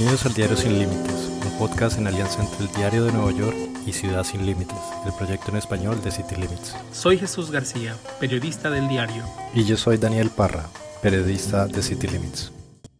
Bienvenidos al Diario Sin Límites, un podcast en alianza entre el Diario de Nueva York y Ciudad Sin Límites, el proyecto en español de City Limits. Soy Jesús García, periodista del diario. Y yo soy Daniel Parra, periodista de City Limits.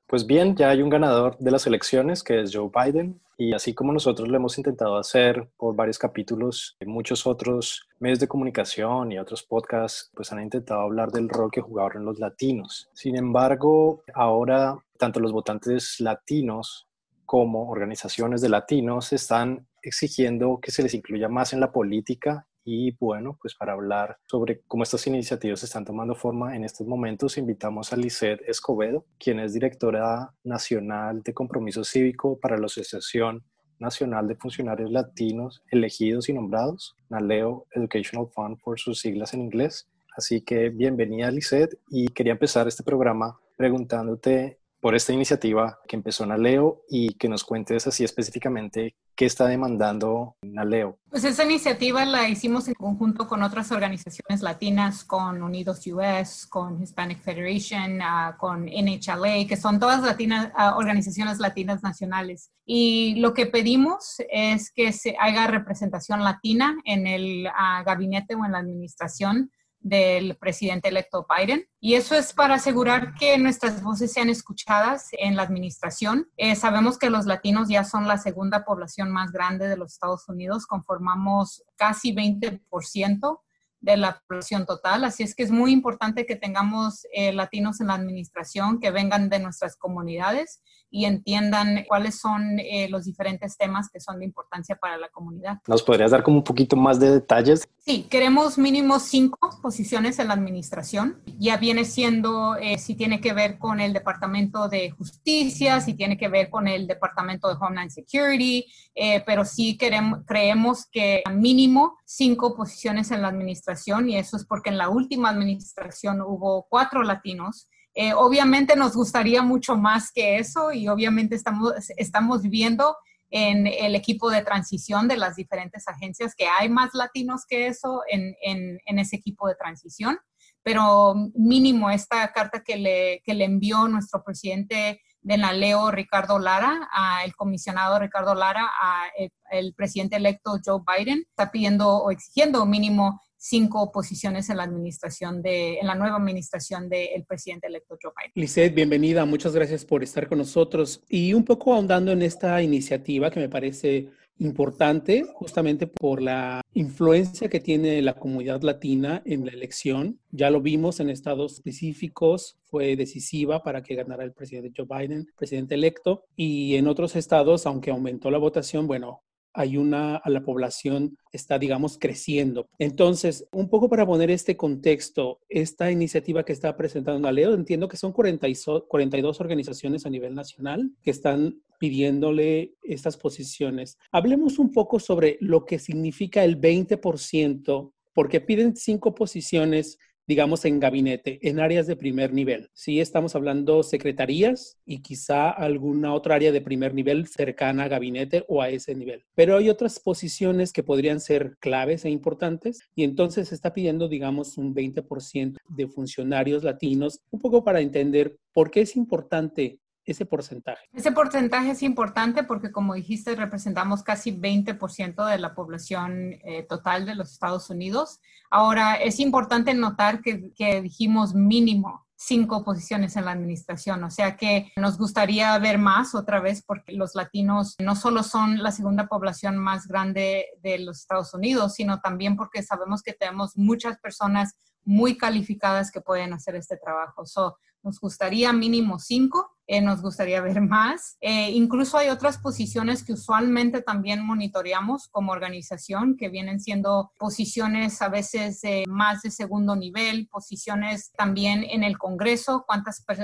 Pues bien, ya hay un ganador de las elecciones que es Joe Biden y así como nosotros lo hemos intentado hacer por varios capítulos, muchos otros medios de comunicación y otros podcasts pues han intentado hablar del rol que jugaron los latinos. Sin embargo, ahora tanto los votantes latinos como organizaciones de latinos están exigiendo que se les incluya más en la política y bueno, pues para hablar sobre cómo estas iniciativas están tomando forma en estos momentos, invitamos a Lisette Escobedo, quien es directora nacional de compromiso cívico para la Asociación Nacional de Funcionarios Latinos Elegidos y Nombrados, NALEO Educational Fund por sus siglas en inglés. Así que bienvenida Lisette y quería empezar este programa preguntándote por esta iniciativa que empezó Naleo y que nos cuentes así específicamente qué está demandando Naleo. Pues esta iniciativa la hicimos en conjunto con otras organizaciones latinas, con Unidos US, con Hispanic Federation, uh, con NHLA, que son todas latinas, uh, organizaciones latinas nacionales. Y lo que pedimos es que se haga representación latina en el uh, gabinete o en la administración del presidente electo Biden. Y eso es para asegurar que nuestras voces sean escuchadas en la administración. Eh, sabemos que los latinos ya son la segunda población más grande de los Estados Unidos, conformamos casi 20% de la población total. Así es que es muy importante que tengamos eh, latinos en la administración, que vengan de nuestras comunidades y entiendan cuáles son eh, los diferentes temas que son de importancia para la comunidad. ¿Nos podrías dar como un poquito más de detalles? Sí, queremos mínimo cinco posiciones en la administración. Ya viene siendo eh, si tiene que ver con el Departamento de Justicia, si tiene que ver con el Departamento de Homeland Security, eh, pero sí queremos, creemos que mínimo cinco posiciones en la administración y eso es porque en la última administración hubo cuatro latinos eh, obviamente nos gustaría mucho más que eso y obviamente estamos, estamos viendo en el equipo de transición de las diferentes agencias que hay más latinos que eso en, en, ese equipo de transición, pero mínimo esta carta que le, que le envió nuestro presidente de la Leo Ricardo Lara, a el comisionado Ricardo Lara, a el, presidente electo Joe Biden, está pidiendo o exigiendo mínimo cinco posiciones en la administración de, en la nueva administración del presidente electo Joe Biden. Lizeth, bienvenida, muchas gracias por estar con nosotros y un poco ahondando en esta iniciativa que me parece importante justamente por la influencia que tiene la comunidad latina en la elección. Ya lo vimos en estados específicos, fue decisiva para que ganara el presidente Joe Biden, presidente electo, y en otros estados, aunque aumentó la votación, bueno, hay una, a la población está, digamos, creciendo. Entonces, un poco para poner este contexto, esta iniciativa que está presentando la Leo, entiendo que son 42 organizaciones a nivel nacional que están pidiéndole estas posiciones. Hablemos un poco sobre lo que significa el 20%, porque piden cinco posiciones digamos, en gabinete, en áreas de primer nivel. Sí, estamos hablando secretarías y quizá alguna otra área de primer nivel cercana a gabinete o a ese nivel. Pero hay otras posiciones que podrían ser claves e importantes y entonces se está pidiendo, digamos, un 20% de funcionarios latinos, un poco para entender por qué es importante ese porcentaje? Ese porcentaje es importante porque, como dijiste, representamos casi 20% de la población eh, total de los Estados Unidos. Ahora, es importante notar que, que dijimos mínimo cinco posiciones en la administración. O sea que nos gustaría ver más otra vez porque los latinos no solo son la segunda población más grande de los Estados Unidos, sino también porque sabemos que tenemos muchas personas muy calificadas que pueden hacer este trabajo. So, nos gustaría mínimo cinco, eh, nos gustaría ver más. Eh, incluso hay otras posiciones que usualmente también monitoreamos como organización, que vienen siendo posiciones a veces más de segundo nivel, posiciones también en el Congreso,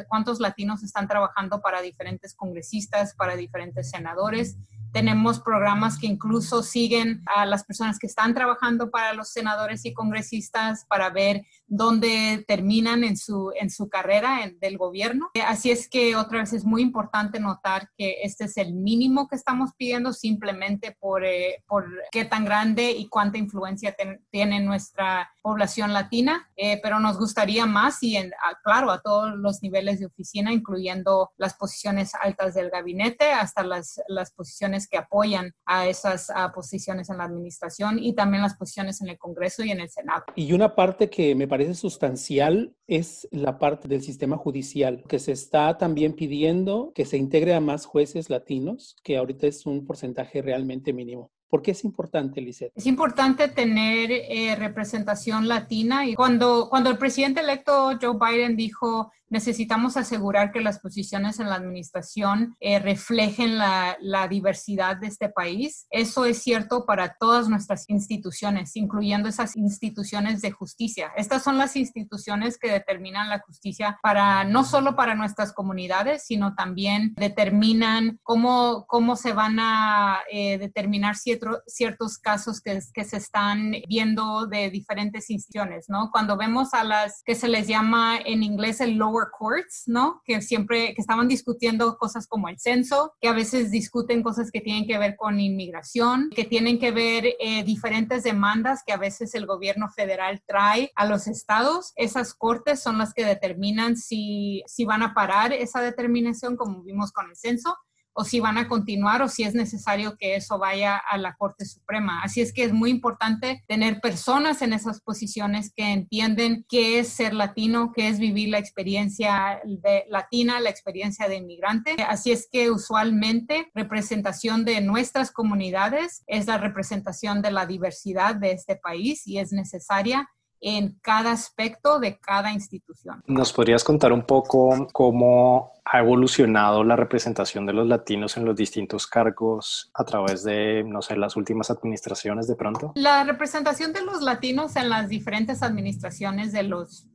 cuántos latinos están trabajando para diferentes congresistas, para diferentes senadores. Tenemos programas que incluso siguen a las personas que están trabajando para los senadores y congresistas para ver dónde terminan en su, en su carrera del gobierno. Así es que otra vez es muy importante notar que este es el mínimo que estamos pidiendo simplemente por, eh, por qué tan grande y cuánta influencia tiene nuestra población latina, eh, pero nos gustaría más y, en, claro, a todos los niveles de oficina, incluyendo las posiciones altas del gabinete hasta las, las posiciones que apoyan a esas posiciones en la administración y también las posiciones en el Congreso y en el Senado. Y una parte que me parece sustancial es la parte del sistema judicial, que se está también pidiendo que se integre a más jueces latinos, que ahorita es un porcentaje realmente mínimo. ¿Por qué es importante, Lisette? Es importante tener eh, representación latina y cuando, cuando el presidente electo Joe Biden dijo necesitamos asegurar que las posiciones en la administración eh, reflejen la, la, diversidad de este país. Eso es cierto para todas nuestras instituciones, incluyendo esas instituciones de justicia. Estas son las instituciones que determinan la justicia para no solo para nuestras comunidades, sino también determinan cómo, cómo se van a eh, determinar cierto, ciertos casos que, que se están viendo de diferentes instituciones, ¿no? Cuando vemos a las que se les llama en inglés el lower ¿no? Que siempre, que estaban discutiendo cosas como el censo, que a veces discuten cosas que tienen que ver con inmigración, que tienen que ver eh, diferentes demandas que a veces el gobierno federal trae a los estados. Esas cortes son las que determinan si, si van a parar esa determinación, como vimos con el censo, o si van a continuar o si es necesario que eso vaya a la Corte Suprema. Así es que es muy importante tener personas en esas posiciones que entienden qué es ser latino, qué es vivir la experiencia latina, la experiencia de inmigrante. Así es que usualmente representación de nuestras comunidades es la representación de la diversidad de este país y es necesaria en cada aspecto de cada institución. ¿Nos podrías contar un poco cómo ha evolucionado la representación de los latinos en los distintos cargos a través de, no sé, las últimas administraciones de pronto? La representación de los latinos en las diferentes administraciones de los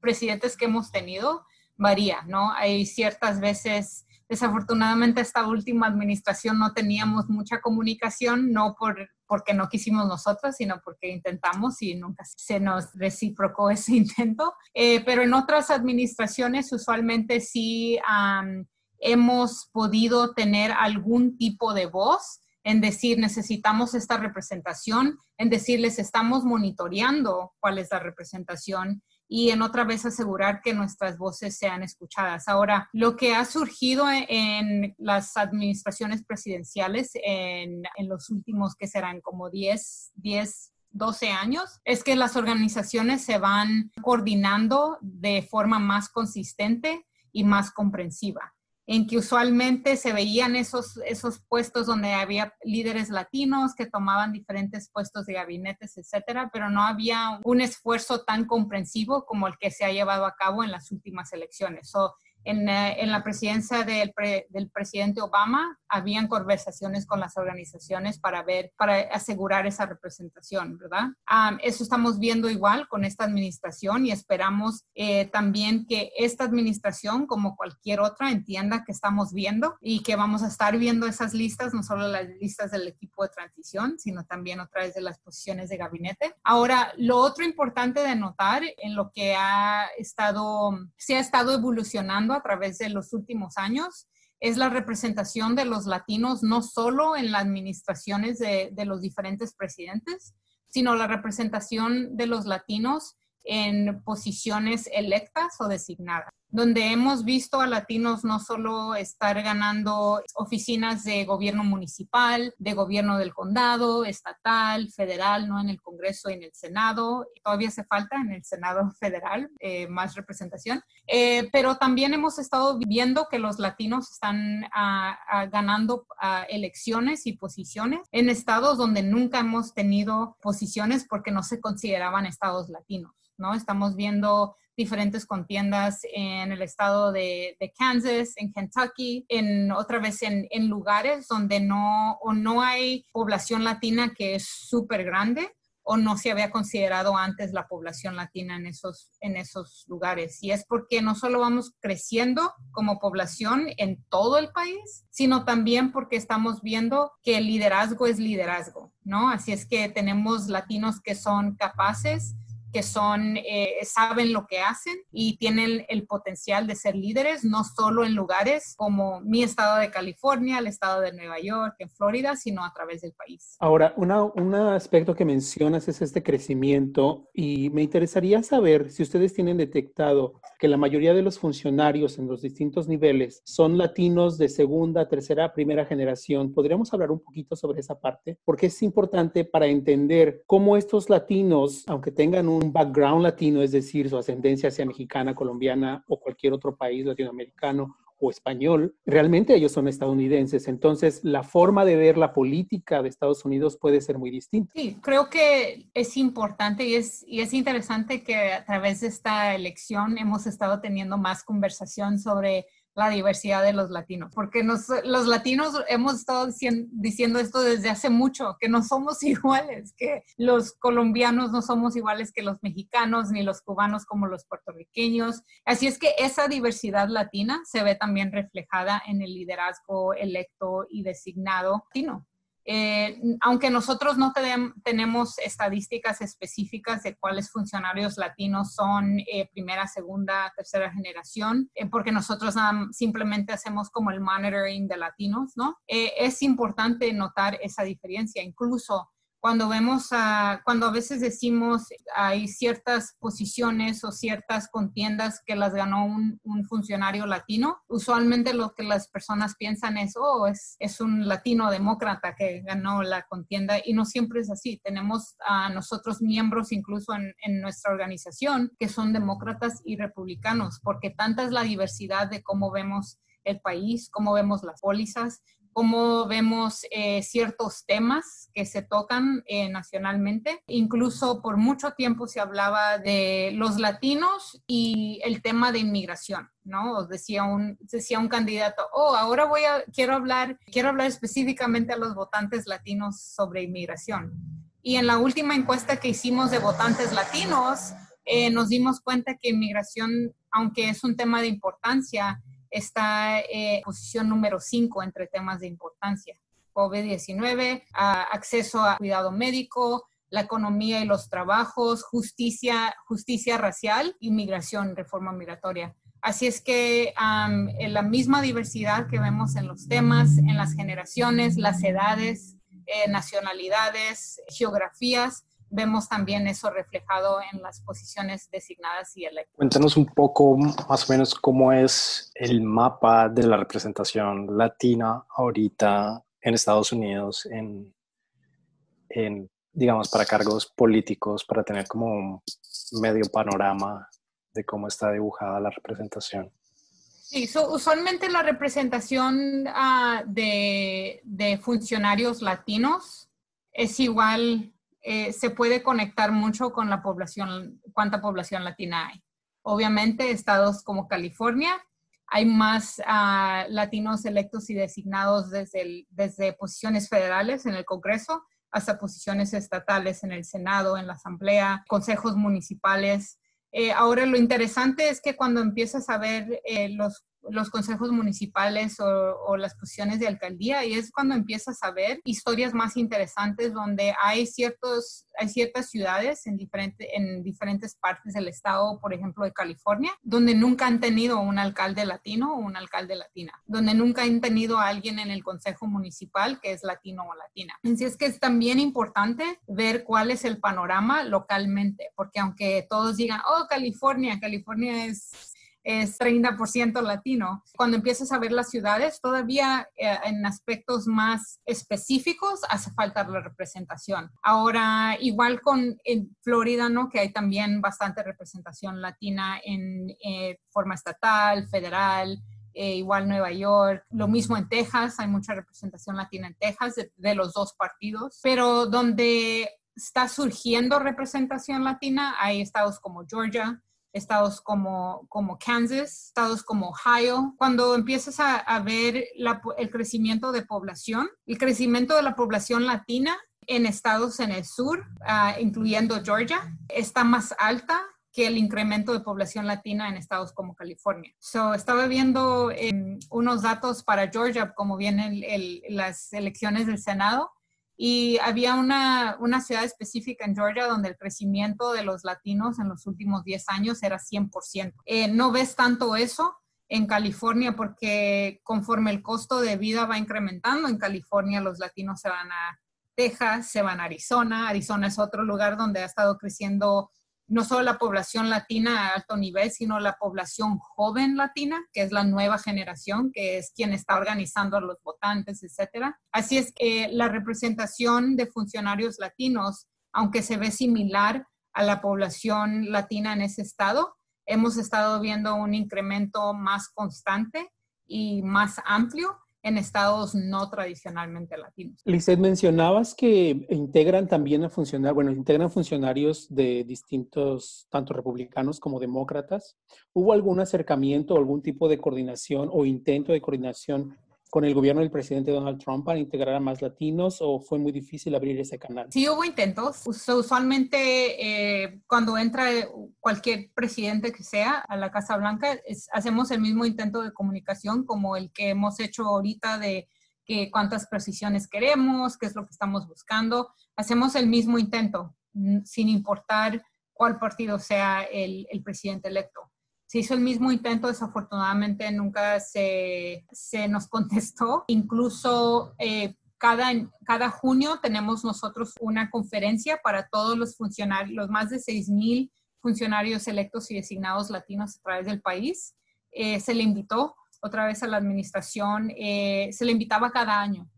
presidentes que hemos tenido varía, ¿no? Hay ciertas veces Desafortunadamente esta última administración no teníamos mucha comunicación, no por, porque no quisimos nosotros, sino porque intentamos y nunca se nos reciprocó ese intento. Eh, pero en otras administraciones usualmente sí hemos podido tener algún tipo de voz en decir necesitamos esta representación, en decirles estamos monitoreando cuál es la representación y en otra vez asegurar que nuestras voces sean escuchadas. Ahora, lo que ha surgido en, las administraciones presidenciales en, en, los últimos, que serán como 10, 10, 12 años, es que las organizaciones se van coordinando de forma más consistente y más comprensiva en que usualmente se veían esos, esos puestos donde había líderes latinos que tomaban diferentes puestos de gabinetes, etcétera, pero no había un esfuerzo tan comprensivo como el que se ha llevado a cabo en las últimas elecciones. Eh, en, la presidencia del, del, presidente Obama habían conversaciones con las organizaciones para ver, para asegurar esa representación, ¿verdad? eso estamos viendo igual con esta administración y esperamos eh, también que esta administración, como cualquier otra, entienda que estamos viendo y que vamos a estar viendo esas listas, no solo las listas del equipo de transición, sino también otra vez de las posiciones de gabinete. Ahora, lo otro importante de notar en lo que ha estado, se ha estado evolucionando a través de los últimos años es la representación de los latinos no solo en las administraciones de, de los diferentes presidentes, sino la representación de los latinos en posiciones electas o designadas donde hemos visto a latinos no solo estar ganando oficinas de gobierno municipal, de gobierno del condado, estatal, federal, no en el Congreso y en el Senado. Todavía hace falta en el Senado federal eh, más representación. Eh, pero también hemos estado viendo que los latinos están ah, ah, ganando ah, elecciones y posiciones en estados donde nunca hemos tenido posiciones porque no se consideraban estados latinos. ¿no? Estamos viendo diferentes contiendas en el estado de, Kansas, en Kentucky, en otra vez en, en, lugares donde no, o no hay población latina que es súper grande o no se había considerado antes la población latina en esos, en esos lugares. Y es porque no solo vamos creciendo como población en todo el país, sino también porque estamos viendo que el liderazgo es liderazgo, ¿no? Así es que tenemos latinos que son capaces que son, eh, saben lo que hacen y tienen el potencial de ser líderes, no solo en lugares como mi estado de California, el estado de Nueva York, en Florida, sino a través del país. Ahora, un aspecto que mencionas es este crecimiento y me interesaría saber si ustedes tienen detectado que la mayoría de los funcionarios en los distintos niveles son latinos de segunda, tercera, primera generación. ¿Podríamos hablar un poquito sobre esa parte? Porque es importante para entender cómo estos latinos, aunque tengan un background latino, es decir, su ascendencia sea mexicana, colombiana o cualquier otro país latinoamericano, o español, realmente ellos son estadounidenses. Entonces, la forma de ver la política de Estados Unidos puede ser muy distinta. Sí, creo que es importante y es, y es interesante que a través de esta elección hemos estado teniendo más conversación sobre la diversidad de los latinos, porque los latinos hemos estado diciendo esto desde hace mucho, que no somos iguales, que los colombianos no somos iguales que los mexicanos, ni los cubanos como los puertorriqueños. Así es que esa diversidad latina se ve también reflejada en el liderazgo electo y designado latino. Eh, aunque nosotros no tenemos estadísticas específicas de cuáles funcionarios latinos son eh, primera, segunda, tercera generación, eh, porque nosotros simplemente hacemos como el monitoring de latinos, ¿no? es importante notar esa diferencia. Incluso cuando vemos, a, cuando a veces decimos hay ciertas posiciones o ciertas contiendas que las ganó un, funcionario latino, usualmente lo que las personas piensan es, oh, es, es un latino demócrata que ganó la contienda y no siempre es así. Tenemos a nosotros miembros incluso en, en nuestra organización que son demócratas y republicanos, porque tanta es la diversidad de cómo vemos el país, cómo vemos las pólizas, cómo vemos eh, ciertos temas que se tocan eh, nacionalmente. Incluso por mucho tiempo se hablaba de los latinos y el tema de inmigración, ¿no? Decía un, decía un candidato, oh, ahora voy a, quiero hablar, quiero hablar específicamente a los votantes latinos sobre inmigración. Y en la última encuesta que hicimos de votantes latinos, eh, nos dimos cuenta que inmigración, aunque es un tema de importancia, está en posición número 5 entre temas de importancia. COVID-19, acceso a cuidado médico, la economía y los trabajos, justicia, justicia racial, inmigración, reforma migratoria. Así es que en la misma diversidad que vemos en los temas, en las generaciones, las edades, eh, nacionalidades, geografías, vemos también eso reflejado en las posiciones designadas y electas. Cuéntanos un poco más o menos cómo es el mapa de la representación latina ahorita en Estados Unidos en, en digamos, para cargos políticos, para tener como un medio panorama de cómo está dibujada la representación. Sí, usualmente la representación uh, de, de funcionarios latinos es igual eh, se puede conectar mucho con la población, cuánta población latina hay. Obviamente, estados como California, hay más ah, latinos electos y designados desde, desde posiciones federales en el Congreso hasta posiciones estatales en el Senado, en la Asamblea, consejos municipales. Eh, ahora, lo interesante es que cuando empiezas a ver eh, los los consejos municipales o, las posiciones de alcaldía y es cuando empiezas a ver historias más interesantes donde hay, ciertos, hay ciertas ciudades en, diferente, en diferentes partes del estado, por ejemplo de California, donde nunca han tenido un alcalde latino o un alcalde latina, donde nunca han tenido a alguien en el consejo municipal que es latino o latina. Así es que es también importante ver cuál es el panorama localmente, porque aunque todos digan, oh, California, California es es 30% latino. Cuando empiezas a ver las ciudades, todavía eh, en aspectos más específicos hace falta la representación. Ahora, igual con Florida, ¿no? Que hay también bastante representación latina en eh, forma estatal, federal, eh, igual Nueva York, lo mismo en Texas, hay mucha representación latina en Texas de los dos partidos, pero donde está surgiendo representación latina, hay estados como Georgia, estados como, Kansas, estados como Ohio. Cuando empiezas a, ver el crecimiento de población, el crecimiento de la población latina en estados en el sur, ah, incluyendo Georgia, está más alta que el incremento de población latina en estados como California. So, estaba viendo em, unos datos para Georgia, como vienen las elecciones del Senado, Y había una, una ciudad específica en Georgia donde el crecimiento de los latinos en los últimos 10 años era 100%. Eh, no ves tanto eso en California porque conforme el costo de vida va incrementando, en California los latinos se van a Texas, se van a Arizona. Arizona es otro lugar donde ha estado creciendo no solo la población latina a alto nivel, sino la población joven latina, que es la nueva generación, que es quien está organizando a los votantes, etcétera. Así es que la representación de funcionarios latinos, aunque se ve similar a la población latina en ese estado, hemos estado viendo un incremento más constante y más amplio en estados no tradicionalmente latinos. Lizeth, mencionabas que integran también a funcionarios, bueno, integran funcionarios de distintos, tanto republicanos como demócratas. ¿Hubo algún acercamiento, algún tipo de coordinación o intento de coordinación con el gobierno del presidente Donald Trump para integrar a más latinos o fue muy difícil abrir ese canal? Sí, hubo intentos. Usualmente eh, cuando entra cualquier presidente que sea a la Casa Blanca, hacemos el mismo intento de comunicación como el que hemos hecho ahorita de que cuántas precisiones queremos, qué es lo que estamos buscando. Hacemos el mismo intento sin importar cuál partido sea el presidente electo se hizo el mismo intento, desafortunadamente nunca se, nos contestó. Incluso eh, cada, cada junio tenemos nosotros una conferencia para todos los funcionarios, los más de 6.000 funcionarios electos y designados latinos a través del país. Eh, se le invitó otra vez a la administración, eh, se le invitaba cada año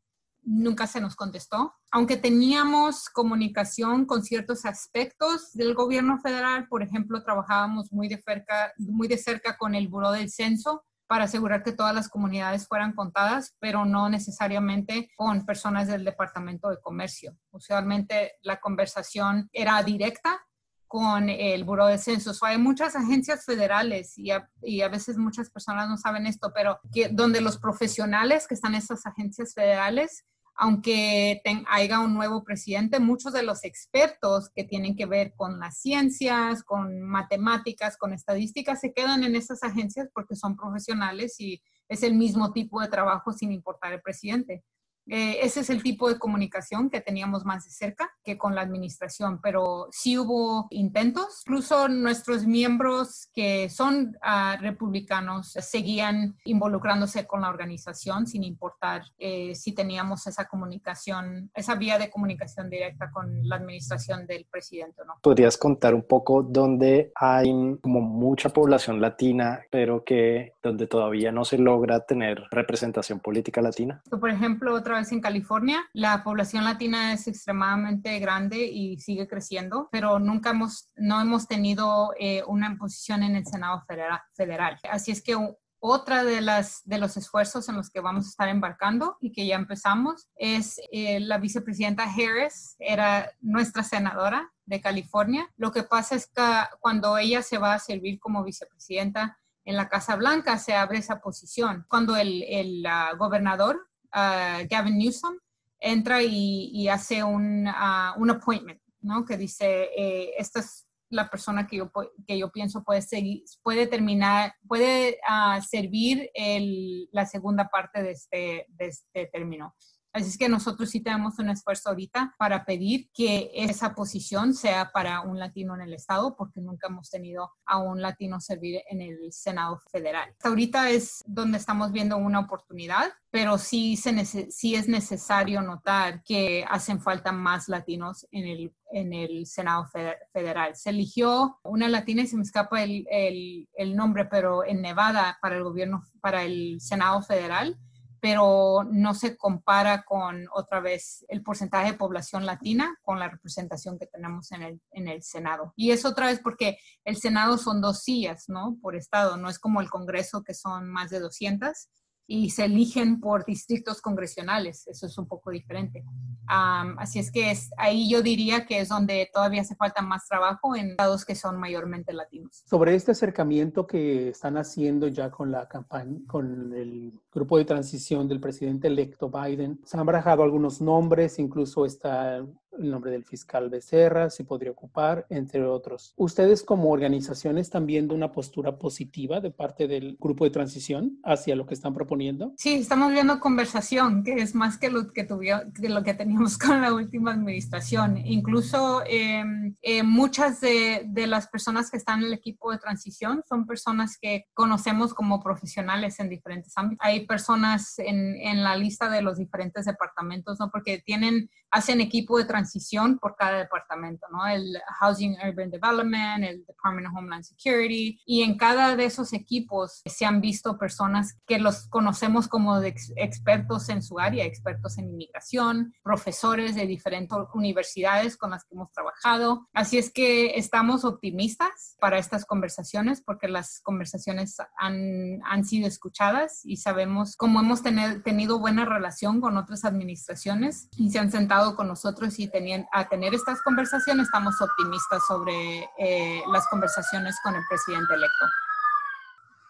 nunca se nos contestó. Aunque teníamos comunicación con ciertos aspectos del gobierno federal, por ejemplo, trabajábamos muy de cerca, muy de cerca con el Buró del Censo para asegurar que todas las comunidades fueran contadas, pero no necesariamente con personas del Departamento de Comercio. Usualmente la conversación era directa con el Buró de Censos. hay muchas agencias federales y a, veces muchas personas no saben esto, pero que, donde los profesionales que están en esas agencias federales aunque haya un nuevo presidente, muchos de los expertos que tienen que ver con las ciencias, con matemáticas, con estadísticas, se quedan en esas agencias porque son profesionales y es el mismo tipo de trabajo sin importar el presidente. Eh, ese es el tipo de comunicación que teníamos más de cerca que con la administración, pero sí hubo intentos. Incluso nuestros miembros que son uh, republicanos seguían involucrándose con la organización sin importar eh, si teníamos esa comunicación, esa vía de comunicación directa con la administración del presidente no. ¿Podrías contar un poco dónde hay como mucha población latina, pero que donde todavía no se logra tener representación política latina? Por ejemplo, otra en California. La población latina es extremadamente grande y sigue creciendo, pero nunca hemos, no hemos tenido eh, una posición en el Senado federal. Así es que otra de, las, de los esfuerzos en los que vamos a estar embarcando y que ya empezamos es eh, la vicepresidenta Harris, era nuestra senadora de California. Lo que pasa es que cuando ella se va a servir como vicepresidenta en la Casa Blanca, se abre esa posición. Cuando el, el gobernador Gavin Newsom entra y, hace un, un, appointment, ¿no? Que dice, eh, esta es la persona que yo, que yo pienso puede, seguir, puede terminar, puede uh, servir el, la segunda parte de este, de este término. Así es que nosotros sí tenemos un esfuerzo ahorita para pedir que esa posición sea para un latino en el Estado, porque nunca hemos tenido a un latino servir en el Senado federal. Hasta ahorita es donde estamos viendo una oportunidad, pero sí, es necesario notar que hacen falta más latinos en el, en el Senado federal. Se eligió una latina y se me escapa el, el nombre, pero en Nevada para el gobierno, para el Senado federal pero no se compara con otra vez el porcentaje de población latina con la representación que tenemos en el, en el Senado. Y es otra vez porque el Senado son dos sillas, ¿no? Por estado, no es como el Congreso que son más de 200 y se eligen por distritos congresionales. Eso es un poco diferente. así es que es, ahí yo diría que es donde todavía hace falta más trabajo en estados que son mayormente latinos. Sobre este acercamiento que están haciendo ya con la campaña, con el grupo de transición del presidente electo Biden, se han barajado algunos nombres, incluso está el nombre del fiscal Becerra, si podría ocupar, entre otros. ¿Ustedes como organizaciones están viendo una postura positiva de parte del grupo de transición hacia lo que están proponiendo? Sí, estamos viendo conversación, que es más que lo que, tuvió, que lo que teníamos con la última administración. Incluso em, eh, muchas de, de las personas que están en el equipo de transición son personas que conocemos como profesionales en diferentes ámbitos. Hay personas en, en la lista de los diferentes departamentos, ¿no? Porque tienen, hacen equipo de transición por cada departamento, ¿no? El Housing Urban Development, el Department of Homeland Security, y en cada de esos equipos se han visto personas que los conocemos como expertos en su área, expertos en inmigración, profesores de diferentes universidades con las que hemos trabajado. Así es que estamos optimistas para estas conversaciones porque las conversaciones han, han sido escuchadas y sabemos cómo hemos tenido buena relación con otras administraciones y se han sentado con nosotros y tenían, a tener estas conversaciones estamos optimistas sobre eh, las conversaciones con el presidente electo.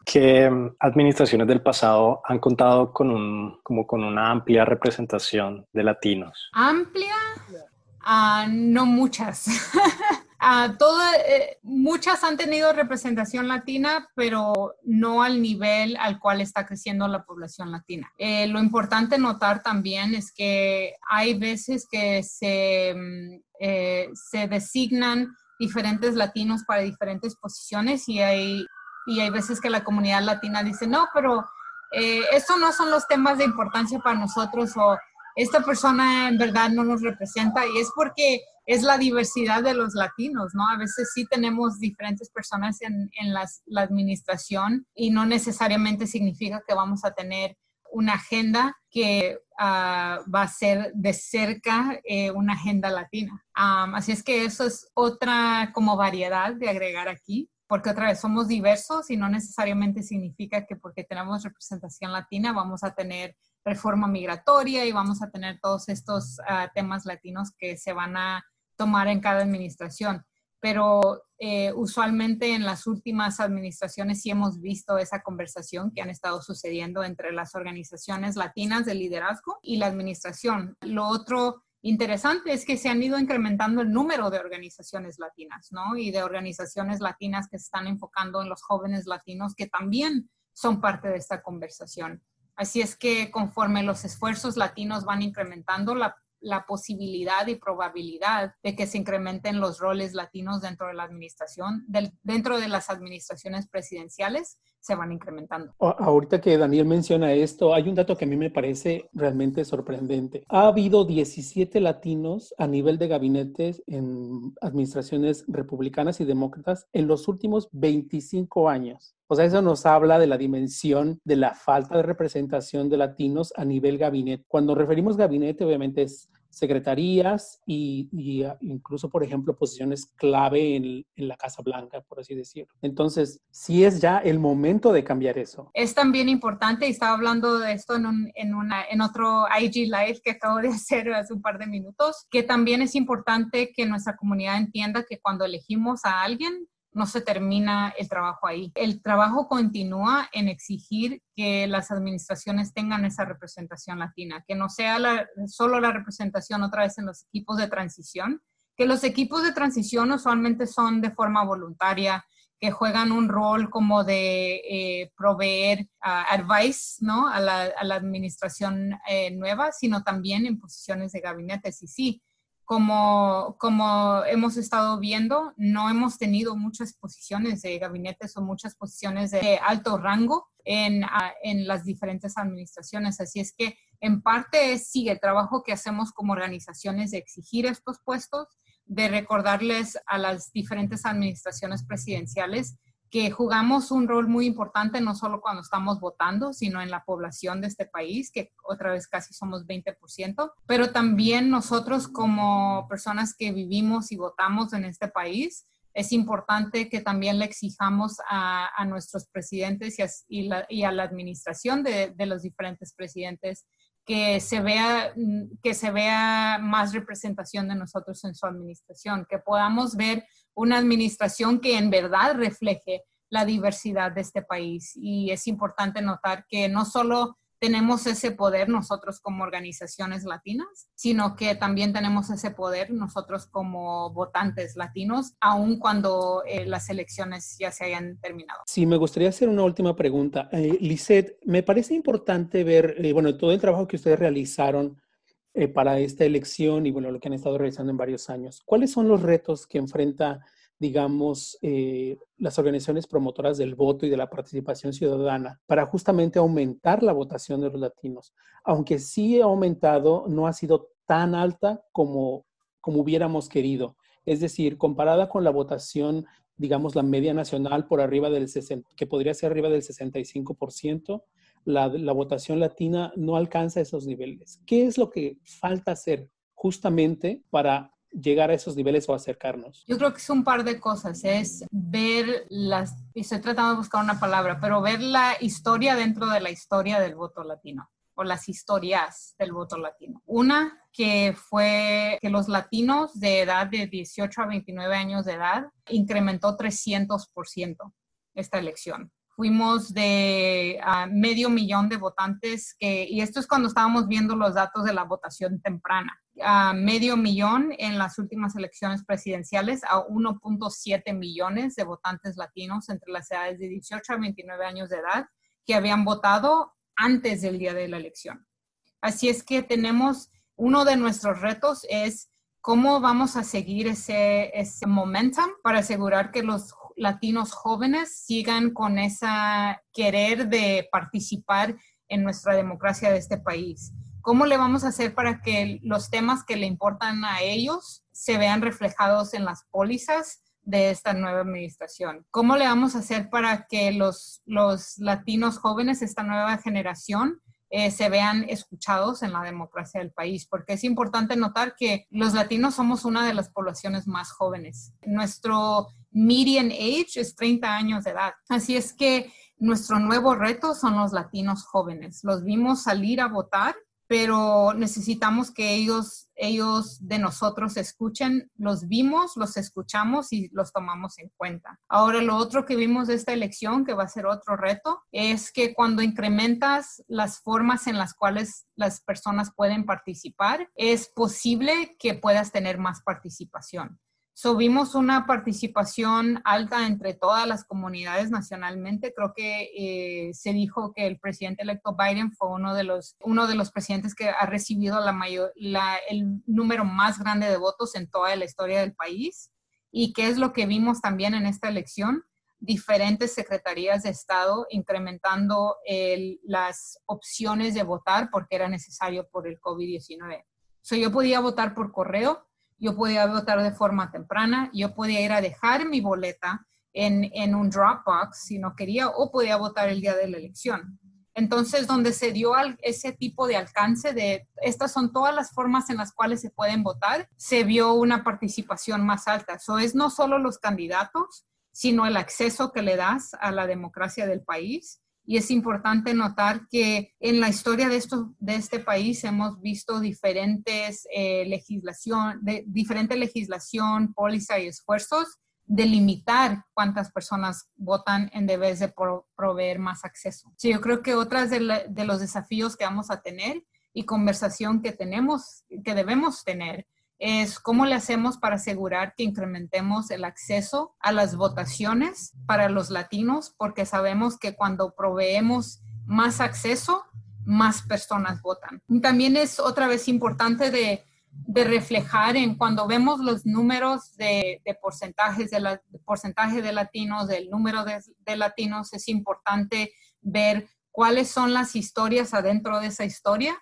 ¿Qué administraciones del pasado han contado con, un, como con una amplia representación de latinos? ¿Amplia? Ah, no muchas. Uh, muchas han tenido representación latina, pero no al nivel al cual está creciendo la población latina. Eh, lo importante notar también es que hay veces que se, mm, eh, se designan diferentes latinos para diferentes posiciones y hay, y hay veces que la comunidad latina dice, no, pero estos no son los temas de importancia para nosotros o esta persona en verdad no nos representa y es porque es la diversidad de los latinos, ¿no? A veces sí tenemos diferentes personas en, en la administración y no necesariamente significa que vamos a tener una agenda que ah, va a ser de cerca eh, una agenda latina. así es que eso es otra como variedad de agregar aquí, porque otra vez somos diversos y no necesariamente significa que porque tenemos representación latina vamos a tener reforma migratoria y vamos a tener todos estos ah, temas latinos que se van a tomar en cada administración. Pero eh, usualmente en las últimas administraciones sí hemos visto esa conversación que han estado sucediendo entre las organizaciones latinas de liderazgo y la administración. Lo otro interesante es que se han ido incrementando el número de organizaciones latinas, ¿no? Y de organizaciones latinas que se están enfocando en los jóvenes latinos que también son parte de esta conversación. Así es que conforme los esfuerzos latinos van incrementando, la la posibilidad y probabilidad de que se incrementen los roles latinos dentro de la administración, dentro de las administraciones presidenciales, se van incrementando. Ahorita que Daniel menciona esto, hay un dato que a mí me parece realmente sorprendente. Ha habido 17 latinos a nivel de gabinetes en administraciones republicanas y demócratas en los últimos 25 años. O sea, eso nos habla de la dimensión de la falta de representación de latinos a nivel gabinete. Cuando referimos gabinete, obviamente es secretarías y, ah, incluso, por ejemplo, posiciones clave en, la Casa Blanca, por así decirlo. Entonces, sí es ya el momento de cambiar eso. Es también importante, y estaba hablando de esto en, en, una, en otro IG Live que acabo de hacer hace un par de minutos, que también es importante que nuestra comunidad entienda que cuando elegimos a alguien, no se termina el trabajo ahí. El trabajo continúa en exigir que las administraciones tengan esa representación latina, que no sea solo la representación otra vez en los equipos de transición, que los equipos de transición usualmente son de forma voluntaria, que juegan un rol como de eh, proveer ah, advice ¿no? a, la, administración eh, nueva, sino también en posiciones de gabinetes. Y sí, como, hemos estado viendo, no hemos tenido muchas posiciones de gabinetes o muchas posiciones de alto rango en, en las diferentes administraciones. Así es que en parte sigue el trabajo que hacemos como organizaciones de exigir estos puestos, de recordarles a las diferentes administraciones presidenciales que jugamos un rol muy importante no solo cuando estamos votando, sino en la población de este país, que otra vez casi somos 20%, pero también nosotros como personas que vivimos y votamos en este país, es importante que también le exijamos a, nuestros presidentes y a, la, administración de, de, los diferentes presidentes que se, vea, que se vea más representación de nosotros en su administración, que podamos ver una administración que en verdad refleje la diversidad de este país. Y es importante notar que no solo tenemos ese poder nosotros como organizaciones latinas, sino que también tenemos ese poder nosotros como votantes latinos, aun cuando eh, las elecciones ya se hayan terminado. Sí, me gustaría hacer una última pregunta. Eh, me parece importante ver, eh, bueno, todo el trabajo que ustedes realizaron eh, para esta elección y, bueno, lo que han estado realizando en varios años. ¿Cuáles son los retos que enfrenta digamos, eh, las organizaciones promotoras del voto y de la participación ciudadana para justamente aumentar la votación de los latinos. Aunque sí ha aumentado, no ha sido tan alta como, como hubiéramos querido. Es decir, comparada con la votación, digamos, la media nacional por arriba del 60, que podría ser arriba del 65%, la, votación latina no alcanza esos niveles. ¿Qué es lo que falta hacer justamente para llegar a esos niveles o acercarnos? Yo creo que es un par de cosas. Es ver las, estoy tratando de buscar una palabra, pero ver la historia dentro de la historia del voto latino o las historias del voto latino. Una que fue que los latinos de edad de 18 a 29 años de edad incrementó 300% esta elección fuimos de a medio millón de votantes, que, y esto es cuando estábamos viendo los datos de la votación temprana, a medio millón en las últimas elecciones presidenciales, a 1.7 millones de votantes latinos entre las edades de 18 a 29 años de edad que habían votado antes del día de la elección. Así es que tenemos, uno de nuestros retos es cómo vamos a seguir ese, ese momentum para asegurar que los latinos jóvenes sigan con esa querer de participar en nuestra democracia de este país. ¿Cómo le vamos a hacer para que los temas que le importan a ellos se vean reflejados en las pólizas de esta nueva administración? ¿Cómo le vamos a hacer para que los, los latinos jóvenes, esta nueva generación, eh, se vean escuchados en la democracia del país, porque es importante notar que los latinos somos una de las poblaciones más jóvenes. Nuestro median age es 30 años de edad. Así es que nuestro nuevo reto son los latinos jóvenes. Los vimos salir a votar pero necesitamos que ellos, ellos de nosotros escuchen, los vimos, los escuchamos y los tomamos en cuenta. Ahora, lo otro que vimos de esta elección, que va a ser otro reto, es que cuando incrementas las formas en las cuales las personas pueden participar, es posible que puedas tener más participación. So, vimos una participación alta entre todas las comunidades nacionalmente. Creo que eh, se dijo que el presidente electo Biden fue uno de los, uno de los presidentes que ha recibido la mayor, la, el número más grande de votos en toda la historia del país. ¿Y qué es lo que vimos también en esta elección? Diferentes secretarías de Estado incrementando el, las opciones de votar porque era necesario por el COVID-19. So, yo podía votar por correo, yo podía votar de forma temprana, yo podía ir a dejar mi boleta en, en un Dropbox si no quería, o podía votar el día de la elección. Entonces, donde se dio ese tipo de alcance de estas son todas las formas en las cuales se pueden votar, se vio una participación más alta. Eso es no solo los candidatos, sino el acceso que le das a la democracia del país y es importante notar que en la historia de, esto, de este país hemos visto diferentes eh, legislación, de, diferente legislación, póliza y esfuerzos de limitar cuántas personas votan en vez de proveer más acceso. Sí, yo creo que otras de, de los desafíos que vamos a tener y conversación que tenemos, que debemos tener, es cómo le hacemos para asegurar que incrementemos el acceso a las votaciones para los latinos, porque sabemos que cuando proveemos más acceso, más personas votan. También es otra vez importante de, reflejar en cuando vemos los números de, porcentajes de, porcentaje de latinos, del número de, de latinos, es importante ver cuáles son las historias adentro de esa historia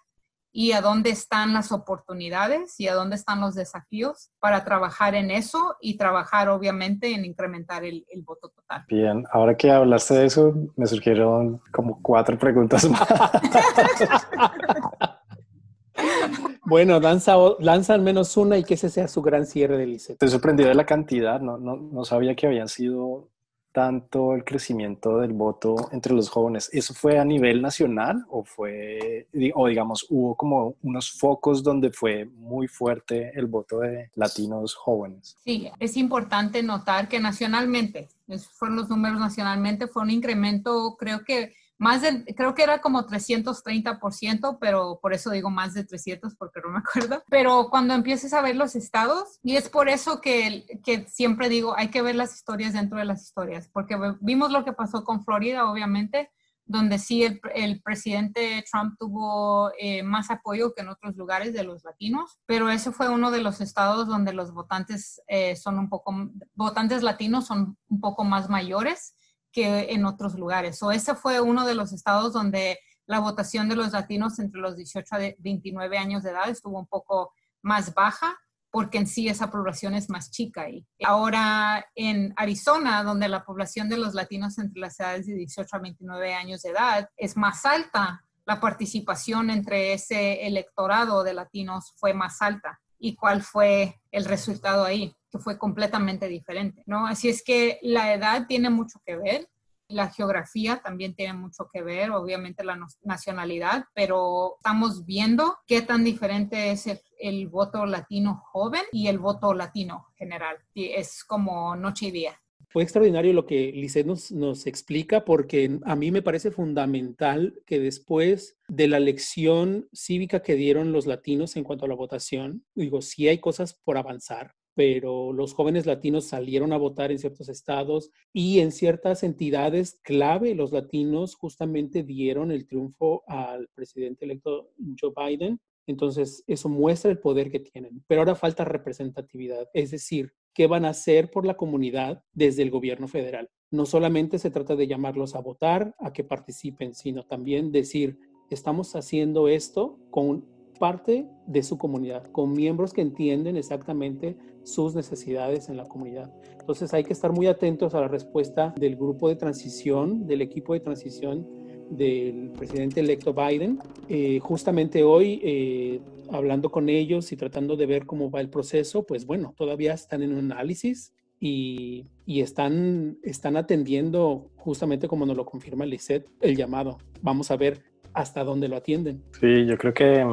y a dónde están las oportunidades y a dónde están los desafíos para trabajar en eso y trabajar obviamente en incrementar el, voto total. Bien, ahora que hablaste de eso, me surgieron como cuatro preguntas más. bueno, lanza, lanza al menos una y que ese sea su gran cierre de liceo. Estoy sorprendido de la cantidad, no, no, no sabía que habían sido tanto el crecimiento del voto entre los jóvenes? ¿Eso fue a nivel nacional o fue, o digamos, hubo como unos focos donde fue muy fuerte el voto de latinos jóvenes? Sí, es importante notar que nacionalmente, esos fueron los números nacionalmente, fue un incremento, creo que más de, creo que era como 330%, pero por eso digo más de 300 porque no me acuerdo. Pero cuando empieces a ver los estados, y es por eso que, que siempre digo, hay que ver las historias dentro de las historias, porque vimos lo que pasó con Florida, obviamente, donde sí el, presidente Trump tuvo eh, más apoyo que en otros lugares de los latinos, pero ese fue uno de los estados donde los votantes eh, son un poco, votantes latinos son un poco más mayores que en otros lugares. O ese fue uno de los estados donde la votación de los latinos entre los 18 a 29 años de edad estuvo un poco más baja porque en sí esa población es más chica. Y ahora en Arizona, donde la población de los latinos entre las edades de 18 a 29 años de edad es más alta, la participación entre ese electorado de latinos fue más alta. ¿Y cuál fue el resultado ahí? Fue completamente diferente, ¿no? Así es que la edad tiene mucho que ver la geografía también tiene mucho que ver, obviamente la nacionalidad, pero estamos viendo qué tan diferente es el, voto latino joven y el voto latino general. Y es como noche y día. Fue extraordinario lo que Lisset nos, nos, explica porque a mí me parece fundamental que después de la lección cívica que dieron los latinos en cuanto a la votación, digo, sí hay cosas por avanzar, pero los jóvenes latinos salieron a votar en ciertos estados y en ciertas entidades clave los latinos justamente dieron el triunfo al presidente electo Joe Biden. Entonces, eso muestra el poder que tienen. Pero ahora falta representatividad, es decir, qué van a hacer por la comunidad desde el gobierno federal. No solamente se trata de llamarlos a votar, a que participen, sino también decir, estamos haciendo esto con parte de su comunidad, con miembros que entienden exactamente sus necesidades en la comunidad. Entonces hay que estar muy atentos a la respuesta del grupo de transición, del equipo de transición del presidente electo Biden. Eh, justamente hoy, eh, hablando con ellos y tratando de ver cómo va el proceso, pues bueno, todavía están en un análisis y, y están, están atendiendo, justamente como nos lo confirma Lisette, el llamado. Vamos a ver hasta dónde lo atienden. Sí, yo creo que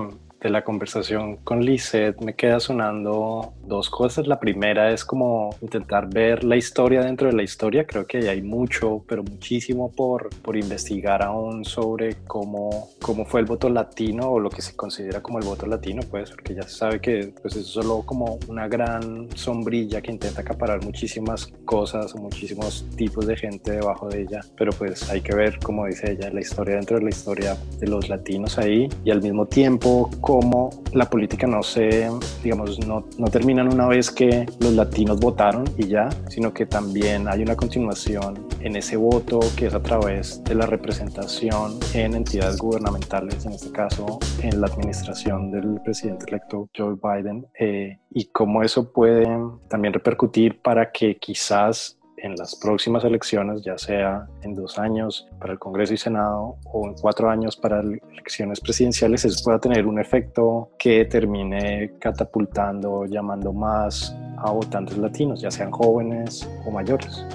de la conversación con Lisette me queda sonando dos cosas. La primera es como intentar ver la historia dentro de la historia. Creo que hay mucho, pero muchísimo por, por investigar aún sobre cómo, cómo fue el voto latino o lo que se considera como el voto latino, pues, porque ya se sabe que pues, es solo como una gran sombrilla que intenta acaparar muchísimas cosas o muchísimos tipos de gente debajo de ella. Pero pues hay que ver, como dice ella, la historia dentro de la historia de los latinos ahí y al mismo tiempo cómo la política no se, digamos, no, no terminan una vez que los latinos votaron y ya, sino que también hay una continuación en ese voto que es a través de la representación en entidades gubernamentales, en este caso en la administración del presidente electo Joe Biden, eh, y cómo eso puede también repercutir para que quizás en las próximas elecciones, ya sea en dos años para el Congreso y Senado o en cuatro años para elecciones presidenciales, eso pueda tener un efecto que termine catapultando, llamando más a votantes latinos, ya sean jóvenes o mayores.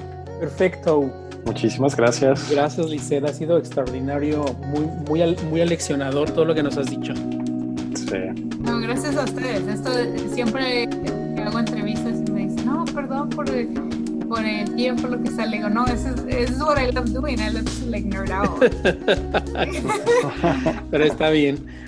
Perfecto. Muchísimas gracias. Gracias, Licet. Ha sido extraordinario, muy, muy, muy aleccionador todo lo que nos has dicho. Sí. No, gracias a ustedes. Esto siempre que hago entrevistas y me dicen, no, perdón por por el tiempo, lo que sea, le digo, no, eso es, what I love doing, I love to like nerd out. Pero está bien.